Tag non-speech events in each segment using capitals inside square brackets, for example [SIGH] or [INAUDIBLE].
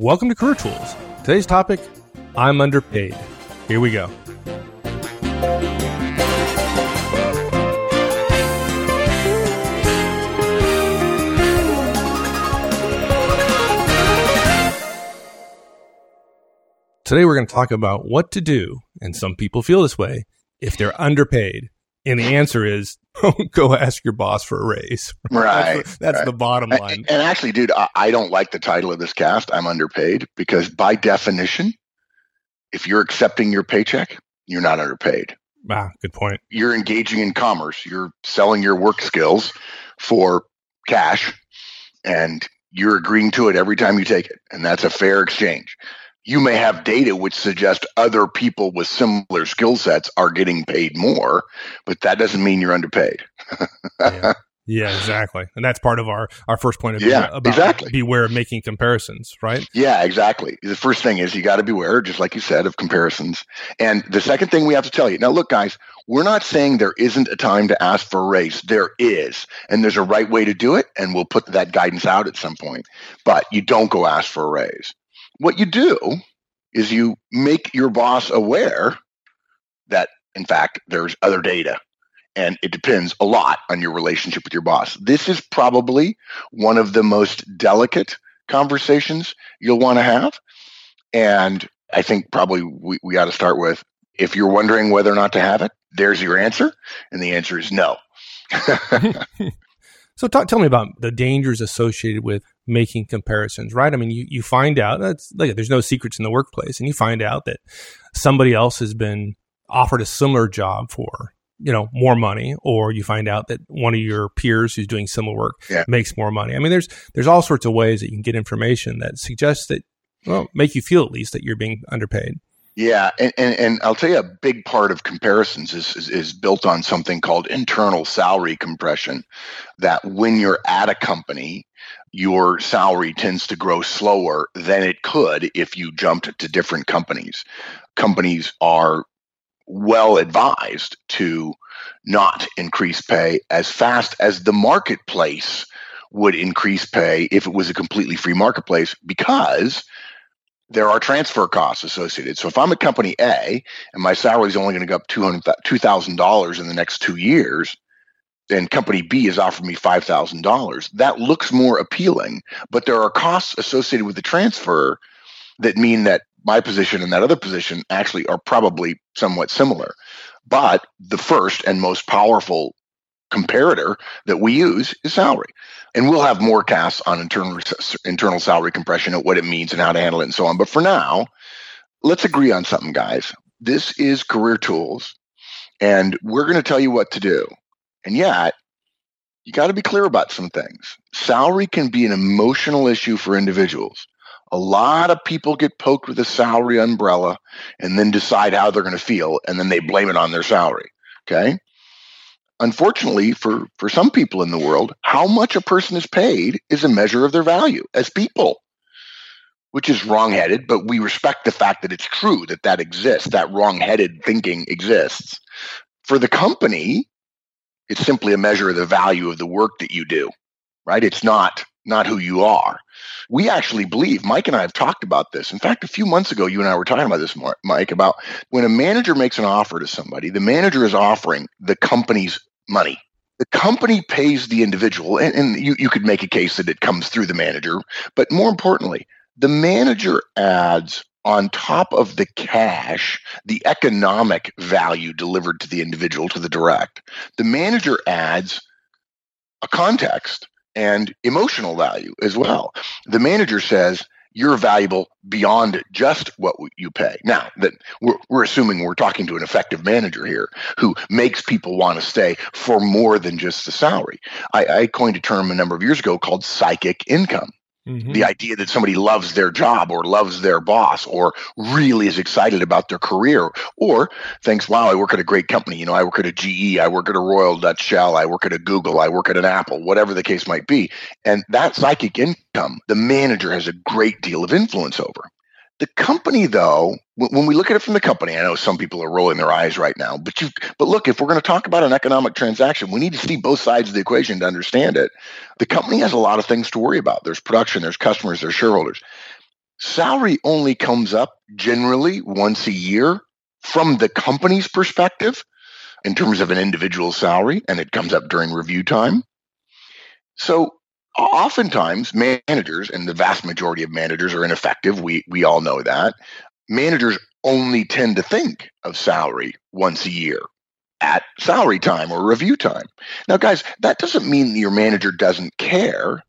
Welcome to Career Tools. Today's topic I'm underpaid. Here we go. Today, we're going to talk about what to do, and some people feel this way, if they're underpaid. And the answer is [LAUGHS] go ask your boss for a raise. Right. That's, [LAUGHS] that's right. the bottom line. And, and actually, dude, I, I don't like the title of this cast. I'm underpaid because by definition, if you're accepting your paycheck, you're not underpaid. Ah, good point. You're engaging in commerce. You're selling your work skills for cash and you're agreeing to it every time you take it. And that's a fair exchange. You may have data which suggests other people with similar skill sets are getting paid more, but that doesn't mean you're underpaid. yeah. [LAUGHS] yeah, exactly. And that's part of our, our first point of view Yeah, about exactly. beware of making comparisons, right? Yeah, exactly. The first thing is you got to beware, just like you said, of comparisons. And the second thing we have to tell you now, look, guys, we're not saying there isn't a time to ask for a raise. There is. And there's a right way to do it. And we'll put that guidance out at some point. But you don't go ask for a raise. What you do is you make your boss aware that, in fact, there's other data. And it depends a lot on your relationship with your boss. This is probably one of the most delicate conversations you'll want to have. And I think probably we, we ought to start with if you're wondering whether or not to have it, there's your answer. And the answer is no. [LAUGHS] [LAUGHS] [LAUGHS] So talk, tell me about the dangers associated with making comparisons, right? I mean, you, you find out that's like there's no secrets in the workplace, and you find out that somebody else has been offered a similar job for you know more money, or you find out that one of your peers who's doing similar work Yeah. makes more money. I mean, there's there's all sorts of ways that you can get information that suggests that well make you feel at least that you're being underpaid. Yeah, and, and, and I'll tell you a big part of comparisons is, is is built on something called internal salary compression. That when you're at a company, your salary tends to grow slower than it could if you jumped to different companies. Companies are well advised to not increase pay as fast as the marketplace would increase pay if it was a completely free marketplace because there are transfer costs associated. So if I'm at company A and my salary is only going to go up $200 $2,000 in the next two years, then company B has offered me $5,000. That looks more appealing, but there are costs associated with the transfer that mean that my position and that other position actually are probably somewhat similar. But the first and most powerful comparator that we use is salary. And we'll have more casts on internal internal salary compression and what it means and how to handle it and so on. But for now, let's agree on something, guys. This is career tools, and we're going to tell you what to do. And yet, you got to be clear about some things. Salary can be an emotional issue for individuals. A lot of people get poked with a salary umbrella and then decide how they're going to feel, and then they blame it on their salary. Okay unfortunately for for some people in the world how much a person is paid is a measure of their value as people which is wrongheaded but we respect the fact that it's true that that exists that wrongheaded thinking exists. For the company it's simply a measure of the value of the work that you do right? It's not not who you are. We actually believe mike and i have talked about this. In fact a few months ago you and i were talking about this mike about when a manager makes an offer to somebody the manager is offering the company's money. The company pays the individual and, and you, you could make a case that it comes through the manager but more importantly the manager adds on top of the cash the economic value delivered to the individual to the direct. The manager adds a context and emotional value as well the manager says you're valuable beyond just what you pay. Now, that we're, we're assuming we're talking to an effective manager here who makes people want to stay for more than just the salary. I, I coined a term a number of years ago called psychic income. Mhm. The idea that somebody loves their job or loves their boss or really is excited about their career or thinks, wow, I work at a great company. You know, I work at a GE, I work at a Royal Dutch Shell, I work at a Google, I work at an Apple, whatever the case might be. And that psychic income, the manager has a great deal of influence over. The company, though, when we look at it from the company, I know some people are rolling their eyes right now, but you, but look, if we're going to talk about an economic transaction, we need to see both sides of the equation to understand it. The company has a lot of things to worry about. There's production, there's customers, there's shareholders. salary only comes up generally once a year from the company's perspective in terms of an individual salary, and it comes up during review time. So oftentimes managers and the vast majority of managers are ineffective. We we all know that. Managers only tend to think of salary once a year at salary time or review time. Now guys that doesn't mean your manager doesn't care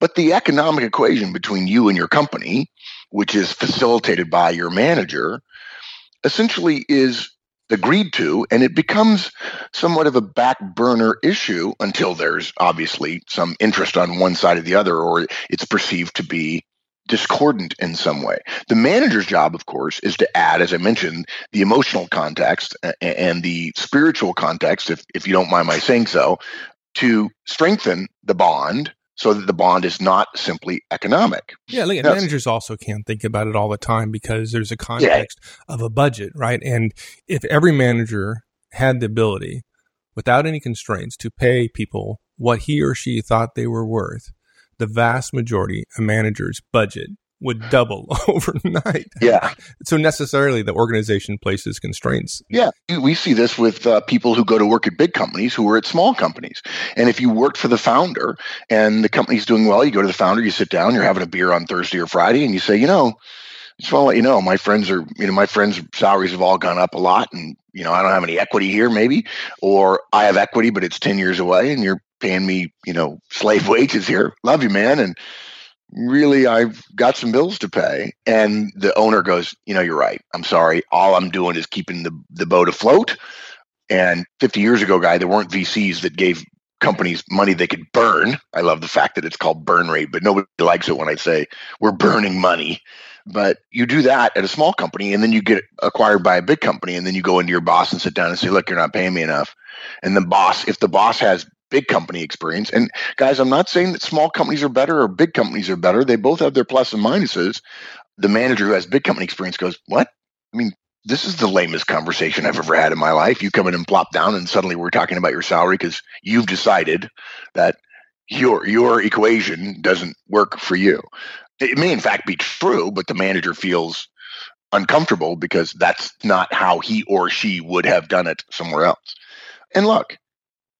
but the economic equation between you and your company which is facilitated by your manager essentially is agreed to, and it becomes somewhat of a back burner issue until there's obviously some interest on one side or the other, or it's perceived to be discordant in some way. The manager's job, of course, is to add, as I mentioned, the emotional context and the spiritual context, if, if you don't mind my saying so, to strengthen the bond so that the bond is not simply economic. Yeah, look, managers also can't think about it all the time because there's a context yeah. of a budget, right? And if every manager had the ability, without any constraints, to pay people what he or she thought they were worth, the vast majority of managers' budget would double [LAUGHS] overnight. Yeah. So necessarily the organization places constraints. Yeah. We see this with uh, people who go to work at big companies who are at small companies. And if you worked for the founder and the company's doing well, you go to the founder, you sit down, you're having a beer on Thursday or Friday, and you say, you know, just want to let you know, my friends are, you know, my friends' salaries have all gone up a lot, and you know, I don't have any equity here, maybe, or I have equity, but it's ten years away, and you're paying me, you know, slave [LAUGHS] wages here. Love you, man, and really I've got some bills to pay. And the owner goes, you know, you're right. I'm sorry. All I'm doing is keeping the, the boat afloat. And 50 years ago, guy, there weren't VCs that gave companies money they could burn. I love the fact that it's called burn rate, but nobody [LAUGHS] likes it when I say we're burning money. But you do that at a small company and then you get acquired by a big company and then you go into your boss and sit down and say, look, you're not paying me enough. And the boss, if the boss has big company experience. And guys, I'm not saying that small companies are better or big companies are better. They both have their plus and minuses. The manager who has big company experience goes, What? I mean, this is the lamest conversation I've ever had in my life. You come in and plop down, and suddenly we're talking about your salary because you've decided that your your equation doesn't work for you. It may in fact be true, but the manager feels uncomfortable because that's not how he or she would have done it somewhere else. And look,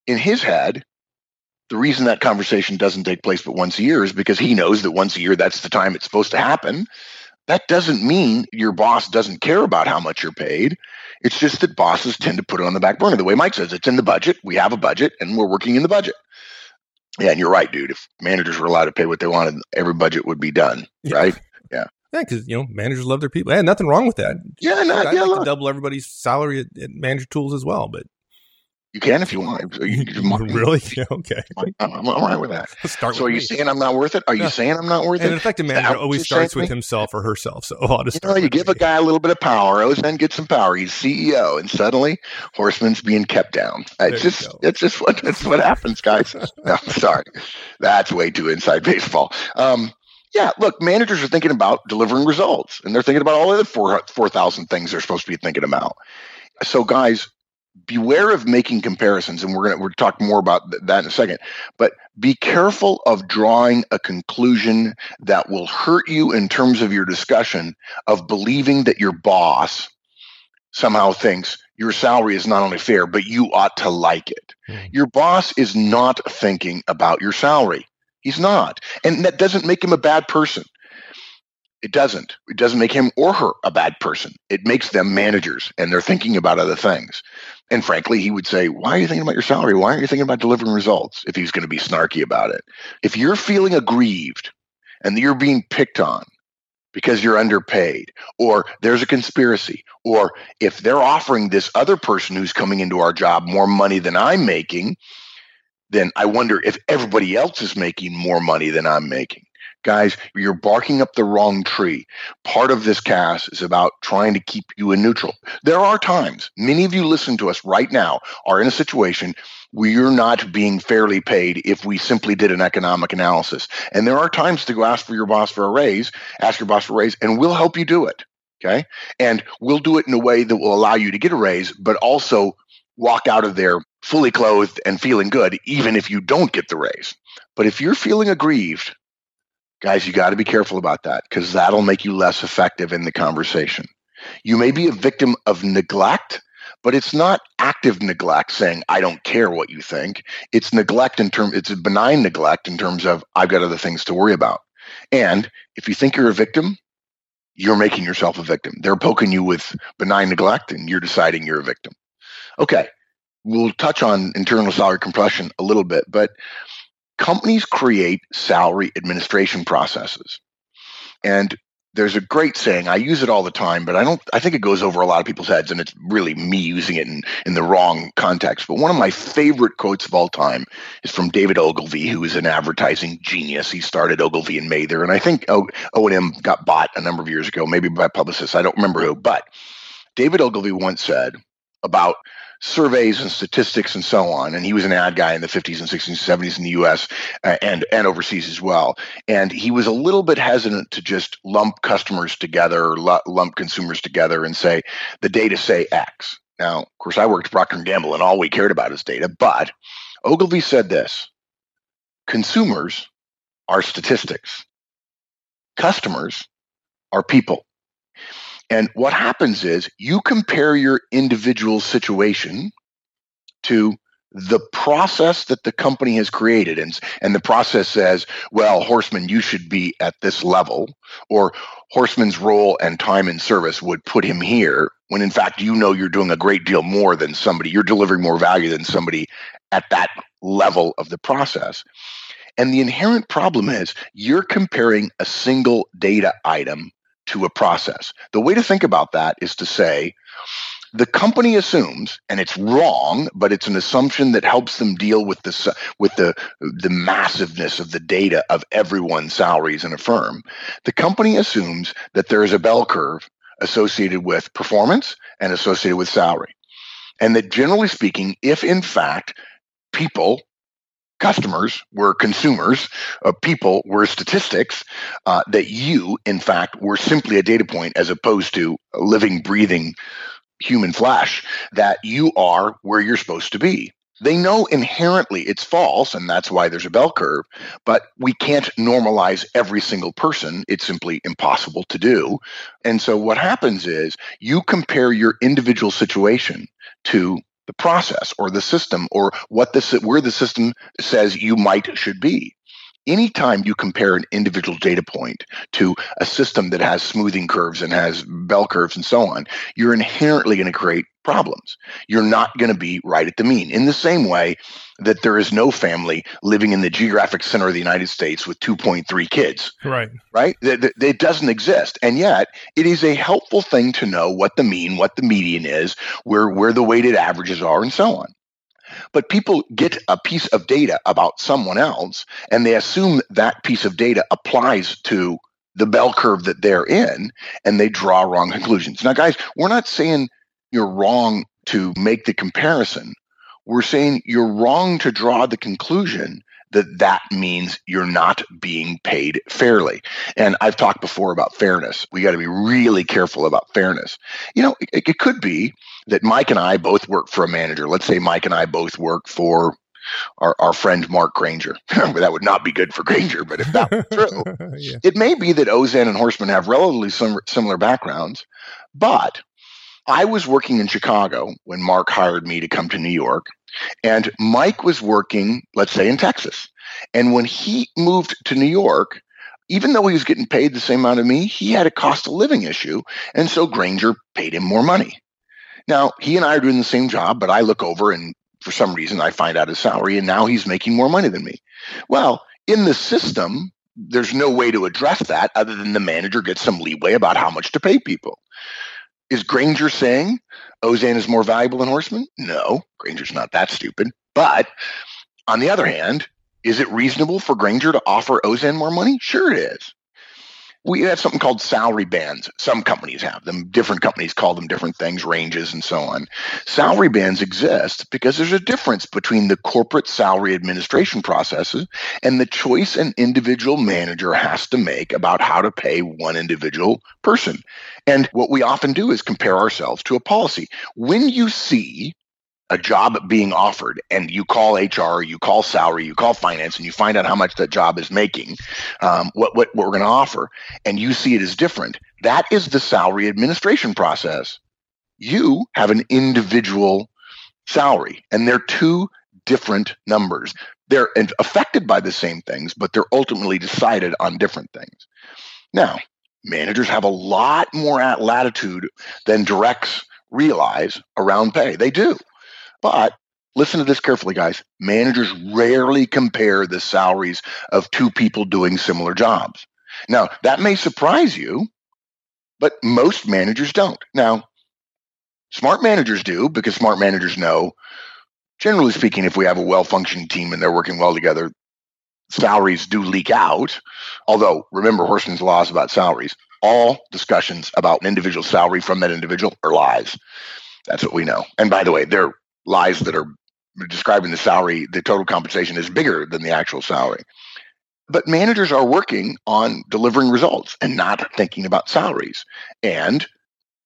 in his head, the reason that conversation doesn't take place but once a year is because he knows that once a year that's the time it's supposed to happen. That doesn't mean your boss doesn't care about how much you're paid. It's just that bosses tend to put it on the back burner. The way Mike says, it's in the budget. We have a budget and we're working in the budget. Yeah, and you're right, dude. If managers were allowed to pay what they wanted, every budget would be done, yeah. right? Yeah. Yeah, because you know managers love their people. Yeah, nothing wrong with that. Yeah, not, I'd yeah, like to double everybody's salary at, at manager tools as well, but you can if you want. [LAUGHS] Really? Yeah, [LAUGHS] okay. I'm, I'm all right with that. [LAUGHS] Start so are you me. saying I'm not worth it? Are you saying I'm not worth and it? An effective manager always starts with himself or herself. So I'll just you, know, you give a guy a little bit of power, always then get some power. He's CEO, and suddenly Horstman's being kept down. It's just it's just what that's what happens, guys. no, sorry, that's way too inside baseball. Um, yeah, look, managers are thinking about delivering results, and they're thinking about all the four four thousand things they're supposed to be thinking about. So, guys, beware of making comparisons and we're going to we're talk more about that in a second but be careful of drawing a conclusion that will hurt you in terms of your discussion of believing that your boss somehow thinks your salary is not only fair but you ought to like it mm. your boss is not thinking about your salary he's not and that doesn't make him a bad person it doesn't. It doesn't make him or her a bad person. It makes them managers and they're thinking about other things. And frankly, he would say, Why are you thinking about your salary? Why aren't you thinking about delivering results? If he's going to be snarky about it. If you're feeling aggrieved and you're being picked on because you're underpaid, or there's a conspiracy, or if they're offering this other person who's coming into our job more money than I'm making, then I wonder if everybody else is making more money than I'm making guys, you're barking up the wrong tree. Part of this cast is about trying to keep you in neutral. There are times, many of you listen to us right now are in a situation where you're not being fairly paid if we simply did an economic analysis. And there are times to go ask for your boss for a raise, ask your boss for a raise, and we'll help you do it. Okay. And we'll do it in a way that will allow you to get a raise, but also walk out of there fully clothed and feeling good, even if you don't get the raise. But if you're feeling aggrieved Guys, you got to be careful about that because that'll make you less effective in the conversation. You may be a victim of neglect, but it's not active neglect saying, I don't care what you think. It's neglect in terms, it's a benign neglect in terms of, I've got other things to worry about. And if you think you're a victim, you're making yourself a victim. They're poking you with benign neglect and you're deciding you're a victim. Okay. We'll touch on internal salary compression a little bit, but companies create salary administration processes. And there's a great saying i use it all the time but i don't i think it goes over a lot of people's heads and it's really me using it in, in the wrong context. But one of my favorite quotes of all time is from david ogilvy who is an advertising genius. He started ogilvy and mather and i think o&m got bought a number of years ago maybe by publicists i don't remember who. But david ogilvy once said about surveys and statistics and so on. And he was an ad guy in the 50s and 60s and 70s in the US uh, and, and overseas as well. And he was a little bit hesitant to just lump customers together lump consumers together and say, the data say X. Now, of course, I worked at Procter & Gamble and all we cared about is data. But Ogilvy said this, consumers are statistics. Customers are people. And what happens is you compare your individual situation to the process that the company has created. And, and the process says well Horstman you should be at this level or Horstman's role and time in service would put him here when in fact you know you're doing a great deal more than somebody you're delivering more value than somebody at that level of the process. And the inherent problem is you're comparing a single data item to a process. The way to think about that is to say, the company assumes, and it's wrong, but it's an assumption that helps them deal with the with the the massiveness of the data of everyone's salaries in a firm. The company assumes that there is a bell curve associated with performance and associated with salary, and that generally speaking, if in fact people customers were consumers, uh, people were statistics, uh, that you, in fact, were simply a data point as opposed to a living, breathing human flesh, that you are where you're supposed to be. They know inherently it's false, and that's why there's a bell curve, but we can't normalize every single person. It's simply impossible to do. And so what happens is you compare your individual situation to the process or the system or what the where the system says you might should be. Anytime you compare an individual data point to a system that has smoothing curves and has bell curves and so on, you're inherently going to create problems. You're not going to be right at the mean. In the same way that there is no family living in the geographic center of the United States with 2.3 kids. Right. Right? It doesn't exist. And yet, it is a helpful thing to know what the mean, what the median is, where where the weighted averages are and so on. But people get a piece of data about someone else and they assume that piece of data applies to the bell curve that they're in and they draw wrong conclusions. Now, guys, we're not saying you're wrong to make the comparison. We're saying you're wrong to draw the conclusion that that means you're not being paid fairly. And I've talked before about fairness. We got to be really careful about fairness. You know, it, it, could be that Mike and I both work for a manager. Let's say Mike and I both work for our, our friend Mark Granger. [LAUGHS] that would not be good for Granger, but if that were true, [LAUGHS] yeah. it may be that Auzenne and Horstman have relatively sim- similar backgrounds, but I was working in Chicago when Mark hired me to come to New York, and Mike was working, let's say, in Texas. And when he moved to New York, even though he was getting paid the same amount of me, he had a cost of living issue. And so Granger paid him more money. Now, he and I are doing the same job, but I look over and for some reason I find out his salary, and now he's making more money than me. Well, in the system, there's no way to address that other than the manager gets some leeway about how much to pay people. Is Granger saying Auzenne is more valuable than Horstman? No, Granger's not that stupid. But on the other hand, is it reasonable for Granger to offer Auzenne more money? Sure, it is. We have something called salary bands. Some companies have them. Different companies call them different things, ranges, and so on. Salary bands exist because there's a difference between the corporate salary administration processes and the choice an individual manager has to make about how to pay one individual person. And what we often do is compare ourselves to a policy. When you see a job being offered and you call HR, you call salary, you call finance, and you find out how much that job is making, um, what, what, what we're going to offer, and you see it as different, that is the salary administration process. You have an individual salary, and they're two different numbers. They're affected by the same things, but they're ultimately decided on different things. Now, managers have a lot more latitude than directs realize around pay. They do. But listen to this carefully, guys. Managers rarely compare the salaries of two people doing similar jobs. Now, that may surprise you, but most managers don't. Now, smart managers do because smart managers know, generally speaking, if we have a well functioning team and they're working well together, salaries do leak out. Although, remember Horstman's laws about salaries. All discussions about an individual salary from that individual are lies. That's what we know. And by the way, they're lies that are describing the salary, the total compensation is bigger than the actual salary. But managers are working on delivering results and not thinking about salaries. And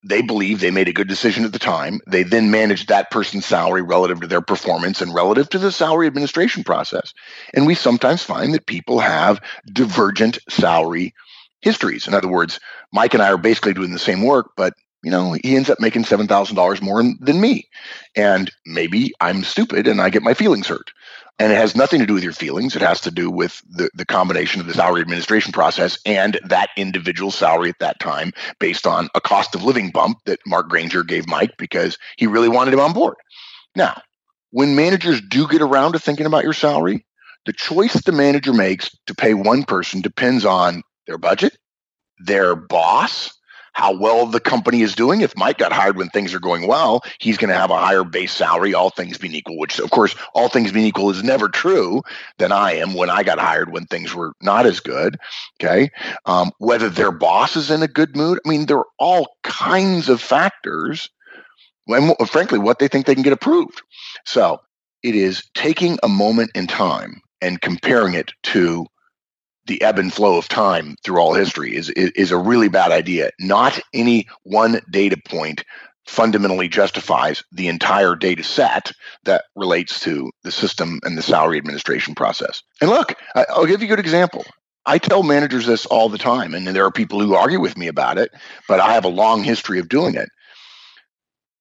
they believe they made a good decision at the time. They then manage that person's salary relative to their performance and relative to the salary administration process. And we sometimes find that people have divergent salary histories. In other words, Mike and I are basically doing the same work, but you know, he ends up making $7,000 more than me. And maybe I'm stupid and I get my feelings hurt. And it has nothing to do with your feelings. It has to do with the, the combination of the salary administration process and that individual salary at that time based on a cost of living bump that Mark Granger gave Mike because he really wanted him on board. Now, when managers do get around to thinking about your salary, the choice the manager makes to pay one person depends on their budget, their boss, how well the company is doing. If Mike got hired when things are going well, he's going to have a higher base salary, all things being equal, which, of course, all things being equal is never true than I am when I got hired when things were not as good. Okay. Um, whether their boss is in a good mood. I mean, there are all kinds of factors. And frankly, what they think they can get approved. So it is taking a moment in time and comparing it to the ebb and flow of time through all history is, is, is a really bad idea. Not any one data point fundamentally justifies the entire data set that relates to the system and the salary administration process. And look, I'll give you a good example. I tell managers this all the time, and there are people who argue with me about it, but I have a long history of doing it.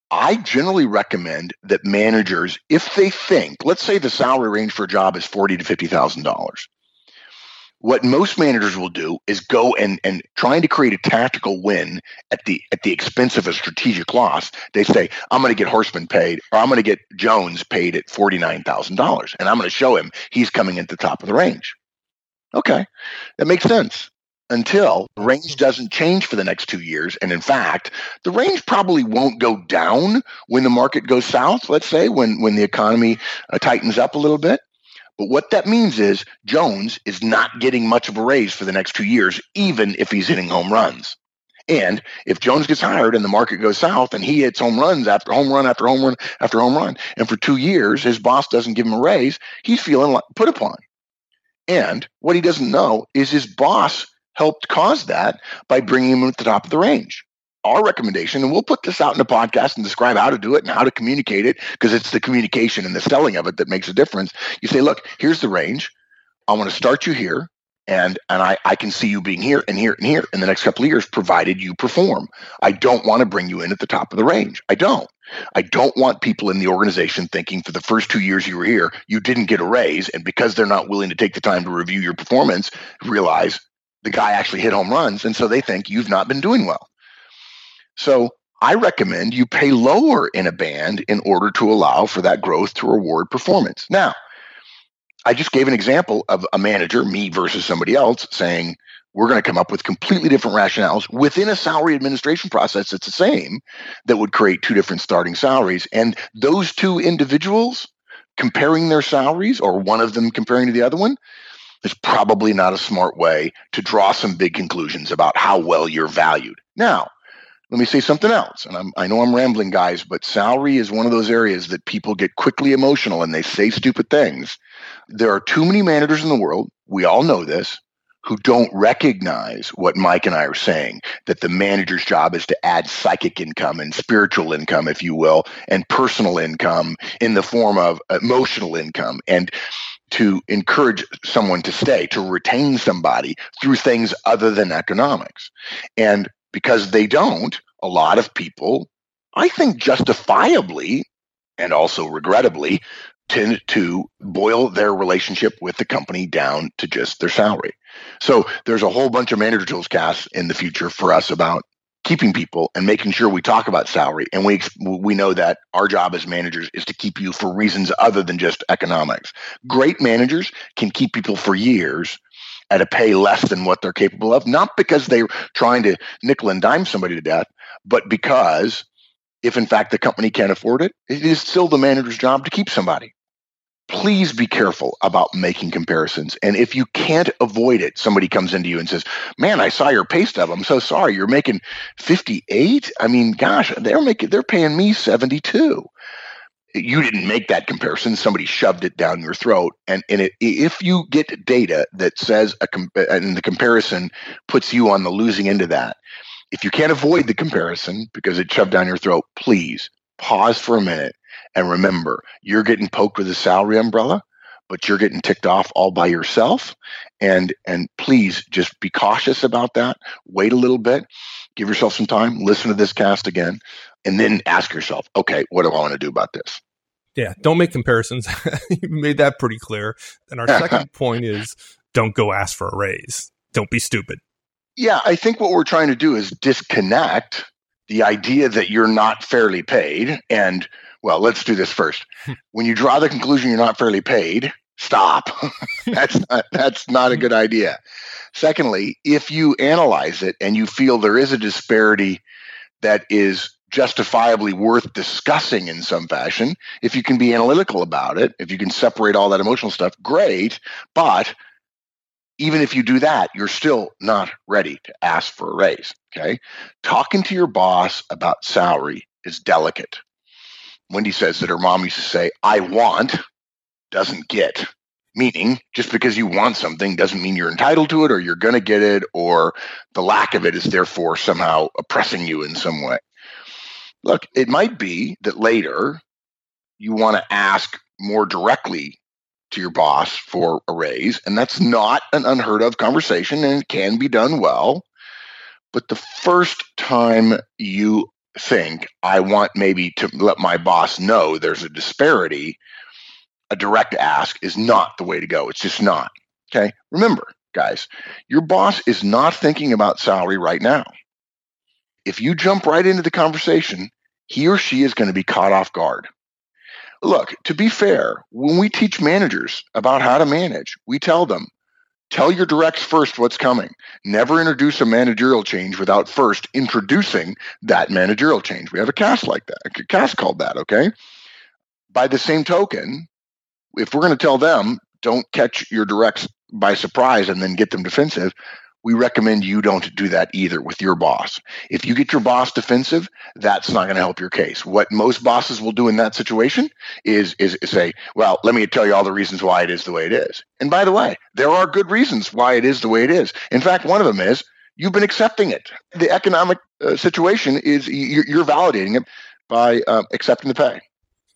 I generally recommend that managers, if they think, let's say the salary range for a job is forty to fifty thousand dollars, what most managers will do is go and and trying to create a tactical win at the at the expense of a strategic loss. They say, "I'm going to get Horstman paid, or I'm going to get Jones paid at forty nine thousand dollars, and I'm going to show him he's coming at the top of the range." Okay, that makes sense until the range doesn't change for the next two years. And in fact, the range probably won't go down when the market goes south, let's say, when, when the economy uh, tightens up a little bit. But what that means is Jones is not getting much of a raise for the next two years, even if he's hitting home runs. And if Jones gets hired and the market goes south and he hits home runs after home run after home run after home run, and for two years his boss doesn't give him a raise, he's feeling put upon. And what he doesn't know is his boss helped cause that by bringing him at the top of the range our recommendation, and we'll put this out in the podcast and describe how to do it and how to communicate it, because it's the communication and the selling of it that makes a difference. You say, look, here's the range. I want to start you here, and and I, I can see you being here and here and here in the next couple of years, provided you perform. I don't want to bring you in at the top of the range. I don't. I don't want people in the organization thinking for the first two years you were here, you didn't get a raise, and because they're not willing to take the time to review your performance, realize the guy actually hit home runs, and so they think you've not been doing well. So I recommend you pay lower in a band in order to allow for that growth to reward performance. Now, I just gave an example of a manager, me versus somebody else, saying we're going to come up with completely different rationales within a salary administration process that's the same that would create two different starting salaries. And those two individuals comparing their salaries or one of them comparing to the other one is probably not a smart way to draw some big conclusions about how well you're valued. Now, let me say something else. And I'm, I know I'm rambling, guys, but salary is one of those areas that people get quickly emotional and they say stupid things. There are too many managers in the world. We all know this who don't recognize what Mike and I are saying that the manager's job is to add psychic income and spiritual income, if you will, and personal income in the form of emotional income and to encourage someone to stay, to retain somebody through things other than economics. And because they don't, a lot of people, I think justifiably and also regrettably, tend to boil their relationship with the company down to just their salary. So there's a whole bunch of manager tools in the future for us about keeping people and making sure we talk about salary and we we know that our job as managers is to keep you for reasons other than just economics. Great managers can keep people for years at a pay less than what they're capable of, not because they're trying to nickel and dime somebody to death, but because if in fact the company can't afford it, it is still the manager's job to keep somebody please be careful about making comparisons. And if you can't avoid it, somebody comes into you and says, "Man, I saw your pay stub. I'm so sorry. You're making 58. I mean, gosh, they're making they're paying me 72." You didn't make that comparison. Somebody shoved it down your throat. And, and it, if you get data that says a com- and the comparison puts you on the losing end of that, if you can't avoid the comparison because it shoved down your throat, please pause for a minute and remember, you're getting poked with a salary umbrella, but you're getting ticked off all by yourself. And and please just be cautious about that. Wait a little bit, give yourself some time, listen to this cast again, and then ask yourself, okay, what do I want to do about this? Yeah, don't make comparisons. [LAUGHS] you made that pretty clear. And our second [LAUGHS] point is don't go ask for a raise. Don't be stupid. Yeah, I think what we're trying to do is disconnect the idea that you're not fairly paid and well, let's do this first. Hmm. when you draw the conclusion you're not fairly paid, stop. [LAUGHS] that's not that's not a good idea. Secondly, if you analyze it and you feel there is a disparity that is justifiably worth discussing in some fashion, if you can be analytical about it, if you can separate all that emotional stuff, great. But even if you do that, you're still not ready to ask for a raise. Okay. Talking to your boss about salary is delicate. Wendy says that her mom used to say, I want doesn't get. Meaning, just because you want something doesn't mean you're entitled to it or you're going to get it or the lack of it is therefore somehow oppressing you in some way. Look, it might be that later you want to ask more directly to your boss for a raise, and that's not an unheard of conversation and it can be done well. But the first time you think I want maybe to let my boss know there's a disparity, a direct ask is not the way to go. It's just not. Okay. Remember, guys, your boss is not thinking about salary right now. If you jump right into the conversation, he or she is going to be caught off guard. Look, to be fair, when we teach managers about how to manage, we tell them Tell your directs first what's coming. Never introduce a managerial change without first introducing that managerial change. We have a cast like that, a cast called that, okay? By the same token, if we're going to tell them, don't catch your directs by surprise and then get them defensive, we recommend you don't do that either with your boss. If you get your boss defensive, that's not going to help your case. What most bosses will do in that situation is, is, say, well, let me tell you all the reasons why it is the way it is. And by the way, there are good reasons why it is the way it is. In fact, one of them is you've been accepting it. The economic uh, situation is you're, you're, validating it by uh, accepting the pay.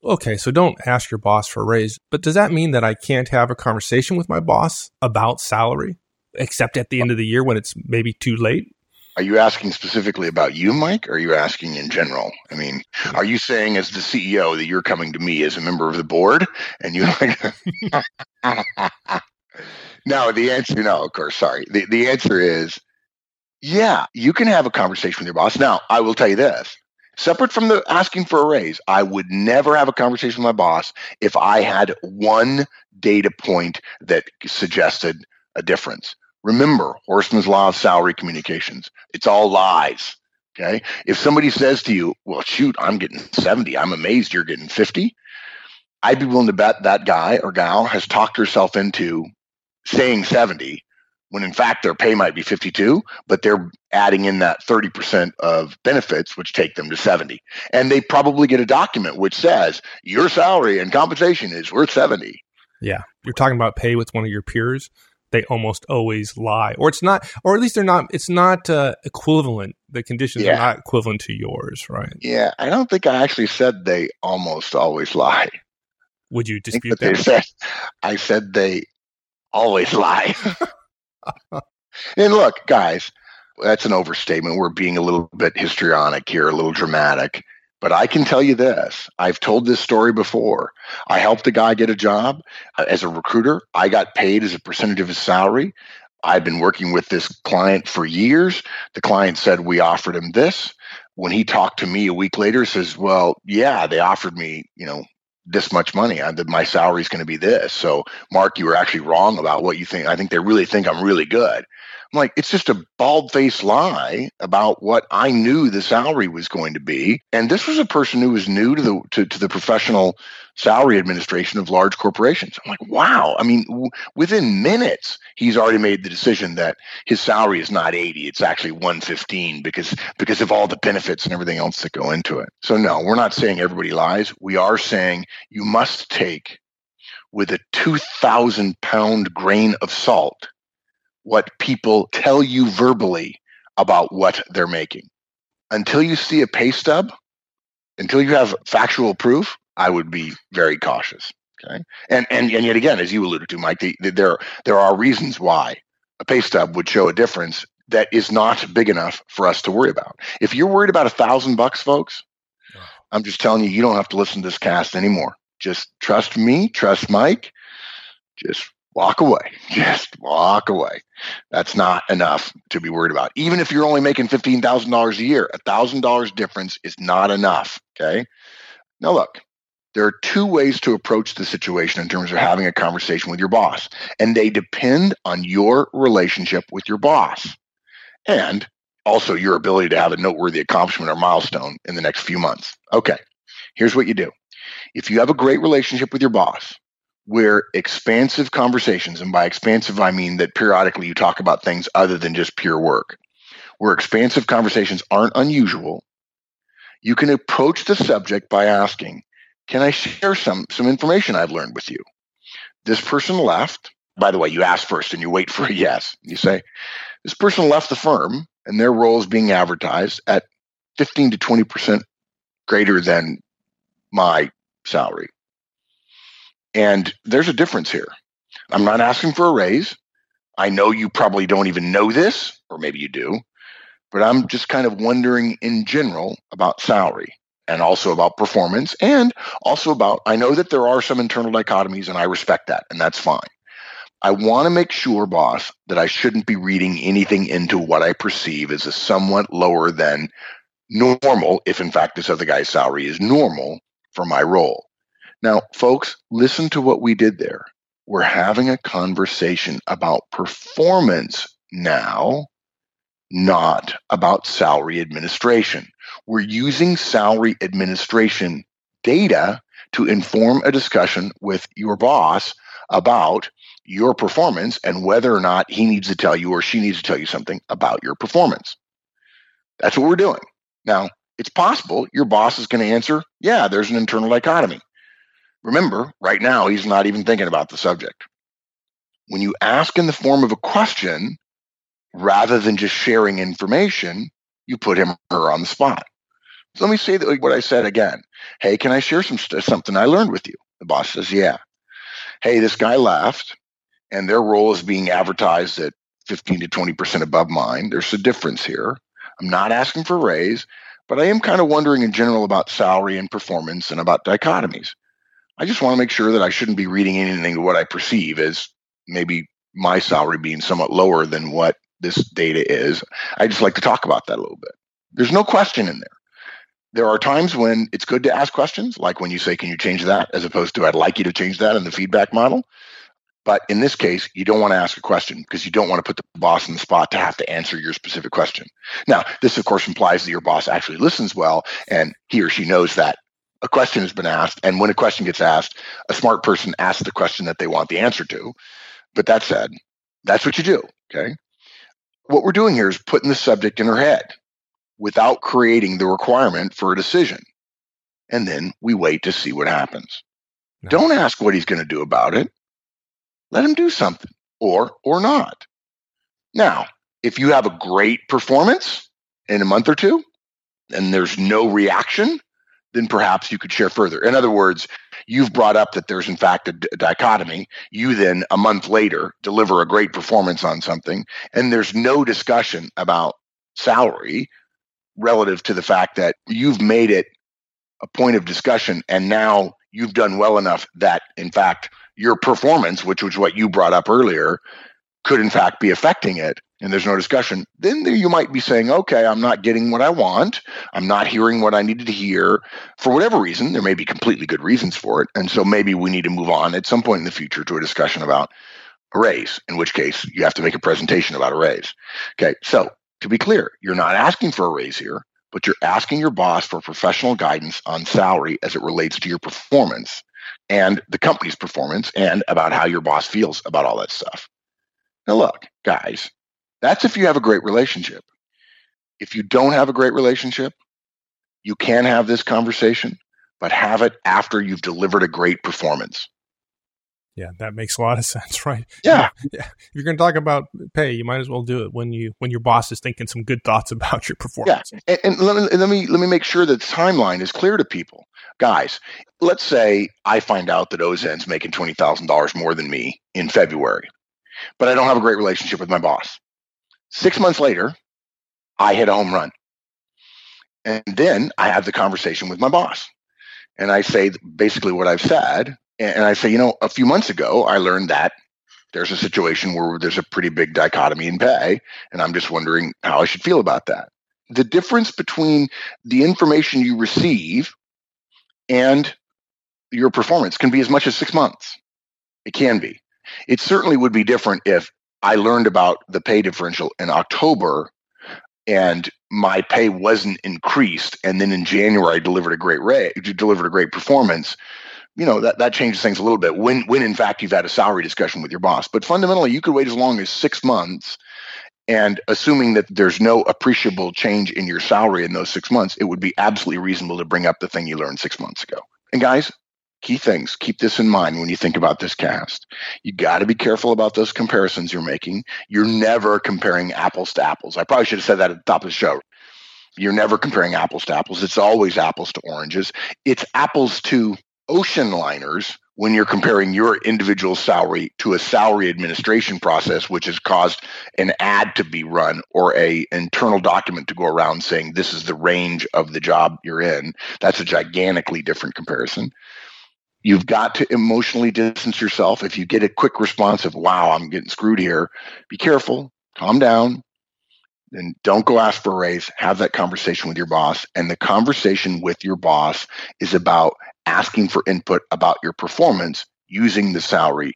Okay, so don't ask your boss for a raise, but does that mean that I can't have a conversation with my boss about salary? Except at the end of the year when it's maybe too late? Are you asking specifically about you, Mike? Or are you asking in general? I mean, are you saying as the CEO that you're coming to me as a member of the board and you like [LAUGHS] No, the answer no, of course, sorry. The the answer is yeah, you can have a conversation with your boss. Now, I will tell you this. Separate from the asking for a raise, I would never have a conversation with my boss if I had one data point that suggested a difference. Remember Horstman's law of salary communications. It's all lies. Okay. If somebody says to you, well, shoot, I'm getting 70. I'm amazed you're getting 50. I'd be willing to bet that guy or gal has talked herself into saying 70 when in fact their pay might be 52, but they're adding in that 30% of benefits, which take them to 70. And they probably get a document which says your salary and compensation is worth 70. Yeah. You're talking about pay with one of your peers they almost always lie, or it's not, or at least they're not. It's not uh, equivalent. The conditions yeah. are not equivalent to yours, right? Yeah, I don't think I actually said they almost always lie. Would you dispute that? Said, I said they always lie. [LAUGHS] and look, guys, that's an overstatement. We're being a little bit histrionic here, a little dramatic. But I can tell you this I've told this story before. I helped a guy get a job uh, as a recruiter. I got paid as a percentage of his salary. I've been working with this client for years. The client said we offered him this. When he talked to me a week later, says, "Well, yeah, they offered me, you know, this much money. I, my salary is going to be this." So, Mark, you were actually wrong about what you think. I think they really think I'm really good. I'm like, it's just a bald faced lie about what I knew the salary was going to be. And this was a person who was new to the to, to the professional salary administration of large corporations. I'm like, wow. I mean, w- within minutes, he's already made the decision that his salary is not 80, it's actually 115 because because of all the benefits and everything else that go into it. So no, we're not saying everybody lies. We are saying you must take with a 2,000 pound grain of salt what people tell you verbally about what they're making. Until you see a pay stub, until you have factual proof, I would be very cautious. Okay, and and and yet again, as you alluded to, Mike, the, the, there there are reasons why a pay stub would show a difference that is not big enough for us to worry about. If you're worried about a thousand bucks, folks, I'm just telling you, you don't have to listen to this cast anymore. Just trust me, trust Mike. Just walk away. [LAUGHS] Just walk away. That's not enough to be worried about. Even if you're only making $15,000 a year, $1,000 difference is not enough. Okay. Now, look, there are two ways to approach the situation in terms of having a conversation with your boss, and they depend on your relationship with your boss and also your ability to have a noteworthy accomplishment or milestone in the next few months. Okay. Here's what you do. If you have a great relationship with your boss, where expansive conversations, and by expansive, I mean that periodically you talk about things other than just pure work, where expansive conversations aren't unusual, you can approach the subject by asking, Can I share some, some information I've learned with you? This person left. By the way, you ask first and you wait for a yes. You say, This person left the firm and their role is being advertised at 15 to 20% greater than my salary. And there's a difference here. I'm not asking for a raise. I know you probably don't even know this, or maybe you do, but I'm just kind of wondering in general about salary and also about performance and also about, I know that there are some internal dichotomies and I respect that, and that's fine. I want to make sure, boss, that I shouldn't be reading anything into what I perceive as a somewhat lower than normal, if in fact this other guy's salary is normal for my role. Now, folks, listen to what we did there. We're having a conversation about performance now, not about salary administration. We're using salary administration data to inform a discussion with your boss about your performance and whether or not he needs to tell you or she needs to tell you something about your performance. That's what we're doing. Now, it's possible your boss is going to answer, yeah, there's an internal dichotomy. Remember, right now, he's not even thinking about the subject. When you ask in the form of a question, rather than just sharing information, you put him or her on the spot. So let me say that, what I said again. Hey, can I share some something I learned with you? The boss says, yeah. Hey, this guy left, and their role is being advertised at 15 to 20% above mine. There's a difference here. I'm not asking for a raise, but I am kind of wondering in general about salary and performance and about dichotomies. I just want to make sure that I shouldn't be reading anything to what I perceive as maybe my salary being somewhat lower than what this data is. I just like to talk about that a little bit. There's no question in there. There are times when it's good to ask questions, like when you say, Can you change that? as opposed to, I'd like you to change that in the feedback model. But in this case, you don't want to ask a question because you don't want to put the boss in the spot to have to answer your specific question. Now, this of course implies that your boss actually listens well and he or she knows that a question has been asked, and when a question gets asked, a smart person asks the question that they want the answer to. But that said, that's what you do. Okay. What we're doing here is putting the subject in her head without creating the requirement for a decision. And then we wait to see what happens. No. Don't ask what he's going to do about it. Let him do something. or or not. Now, if you have a great performance in a month or two and there's no reaction, then perhaps you could share further. In other words, you've brought up that there's in fact a, d- a dichotomy. You then a month later deliver a great performance on something and there's no discussion about salary relative to the fact that you've made it a point of discussion and now you've done well enough that in fact your performance which was what you brought up earlier could in fact be affecting it and there's no discussion then you might be saying okay i'm not getting what i want. I'm not hearing what i needed to hear. For whatever reason there may be completely good reasons for it. And so maybe we need to move on at some point in the future to a discussion about a raise in which case you have to make a presentation about a raise. Okay so to be clear you're not asking for a raise here but you're asking your boss for professional guidance on salary as it relates to your performance and the company's performance and about how your boss feels about all that stuff. Now, look, guys, that's if you have a great relationship. If you don't have a great relationship, you can have this conversation, but have it after you've delivered a great performance. Yeah, that makes a lot of [LAUGHS] sense, right? Yeah. yeah. If you're going to talk about pay, you might as well do it when you when your boss is thinking some good thoughts [LAUGHS] about your performance. Yeah, and, and let, me, let me let me make sure that the timeline is clear to people, guys. Let's say I find out that Auzenne's making twenty thousand dollars more than me in February, but I don't have a great relationship with my boss. Six months later, I hit a home run, and then I have the conversation with my boss, and I say basically what I've said and I say, you know, a few months ago, I learned that there's a situation where there's a pretty big dichotomy in pay, and I'm just wondering how I should feel about that. The difference between the information you receive and your performance can be as much as six months. It can be. It certainly would be different if I learned about the pay differential in October and my pay wasn't increased, and then in January I delivered a great rate, delivered a great performance. You know that that changes things a little bit when when in fact you've had a salary discussion with your boss. But fundamentally you could wait as long as six months and assuming that there's no appreciable change in your salary in those six months it would be absolutely reasonable to bring up the thing you learned six months ago. And guys key things. Keep this in mind when you think about this cast. You got to be careful about those comparisons you're making. You're never comparing apples to apples. I probably should have said that at the top of the show. You're never comparing apples to apples. It's always apples to oranges. It's apples to ocean liners when you're comparing your individual salary to a salary administration process which has caused an ad to be run or a internal document to go around saying this is the range of the job you're in. That's a gigantically different comparison you've got to emotionally distance yourself if you get a quick response of wow i'm getting screwed here be careful calm down and don't go ask for a raise have that conversation with your boss and the conversation with your boss is about asking for input about your performance using the salary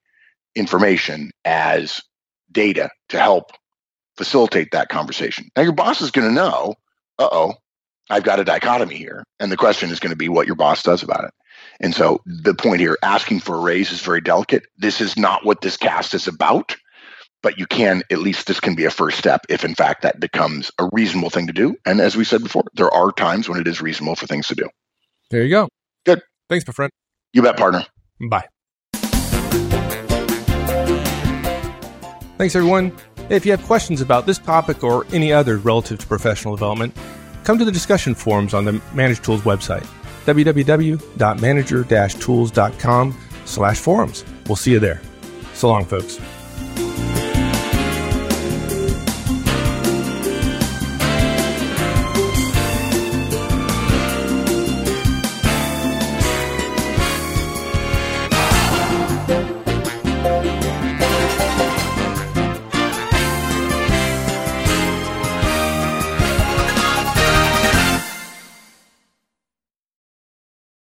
information as data to help facilitate that conversation. Now, your boss is going to know, uh oh, I've got a dichotomy here. And the question is going to be what your boss does about it. And so the point here, asking for a raise is very delicate. This is not what this cast is about, but you can, at least this can be a first step if in fact that becomes a reasonable thing to do. And as we said before, there are times when it is reasonable for things to do. There you go. Good. Thanks, my friend. You bet, partner. Bye. Thanks, everyone. If you have questions about this topic or any other relative to professional development, come to the discussion forums on the Manager Tools website, www.manager-tools.com slash forums. We'll see you there. So long, folks.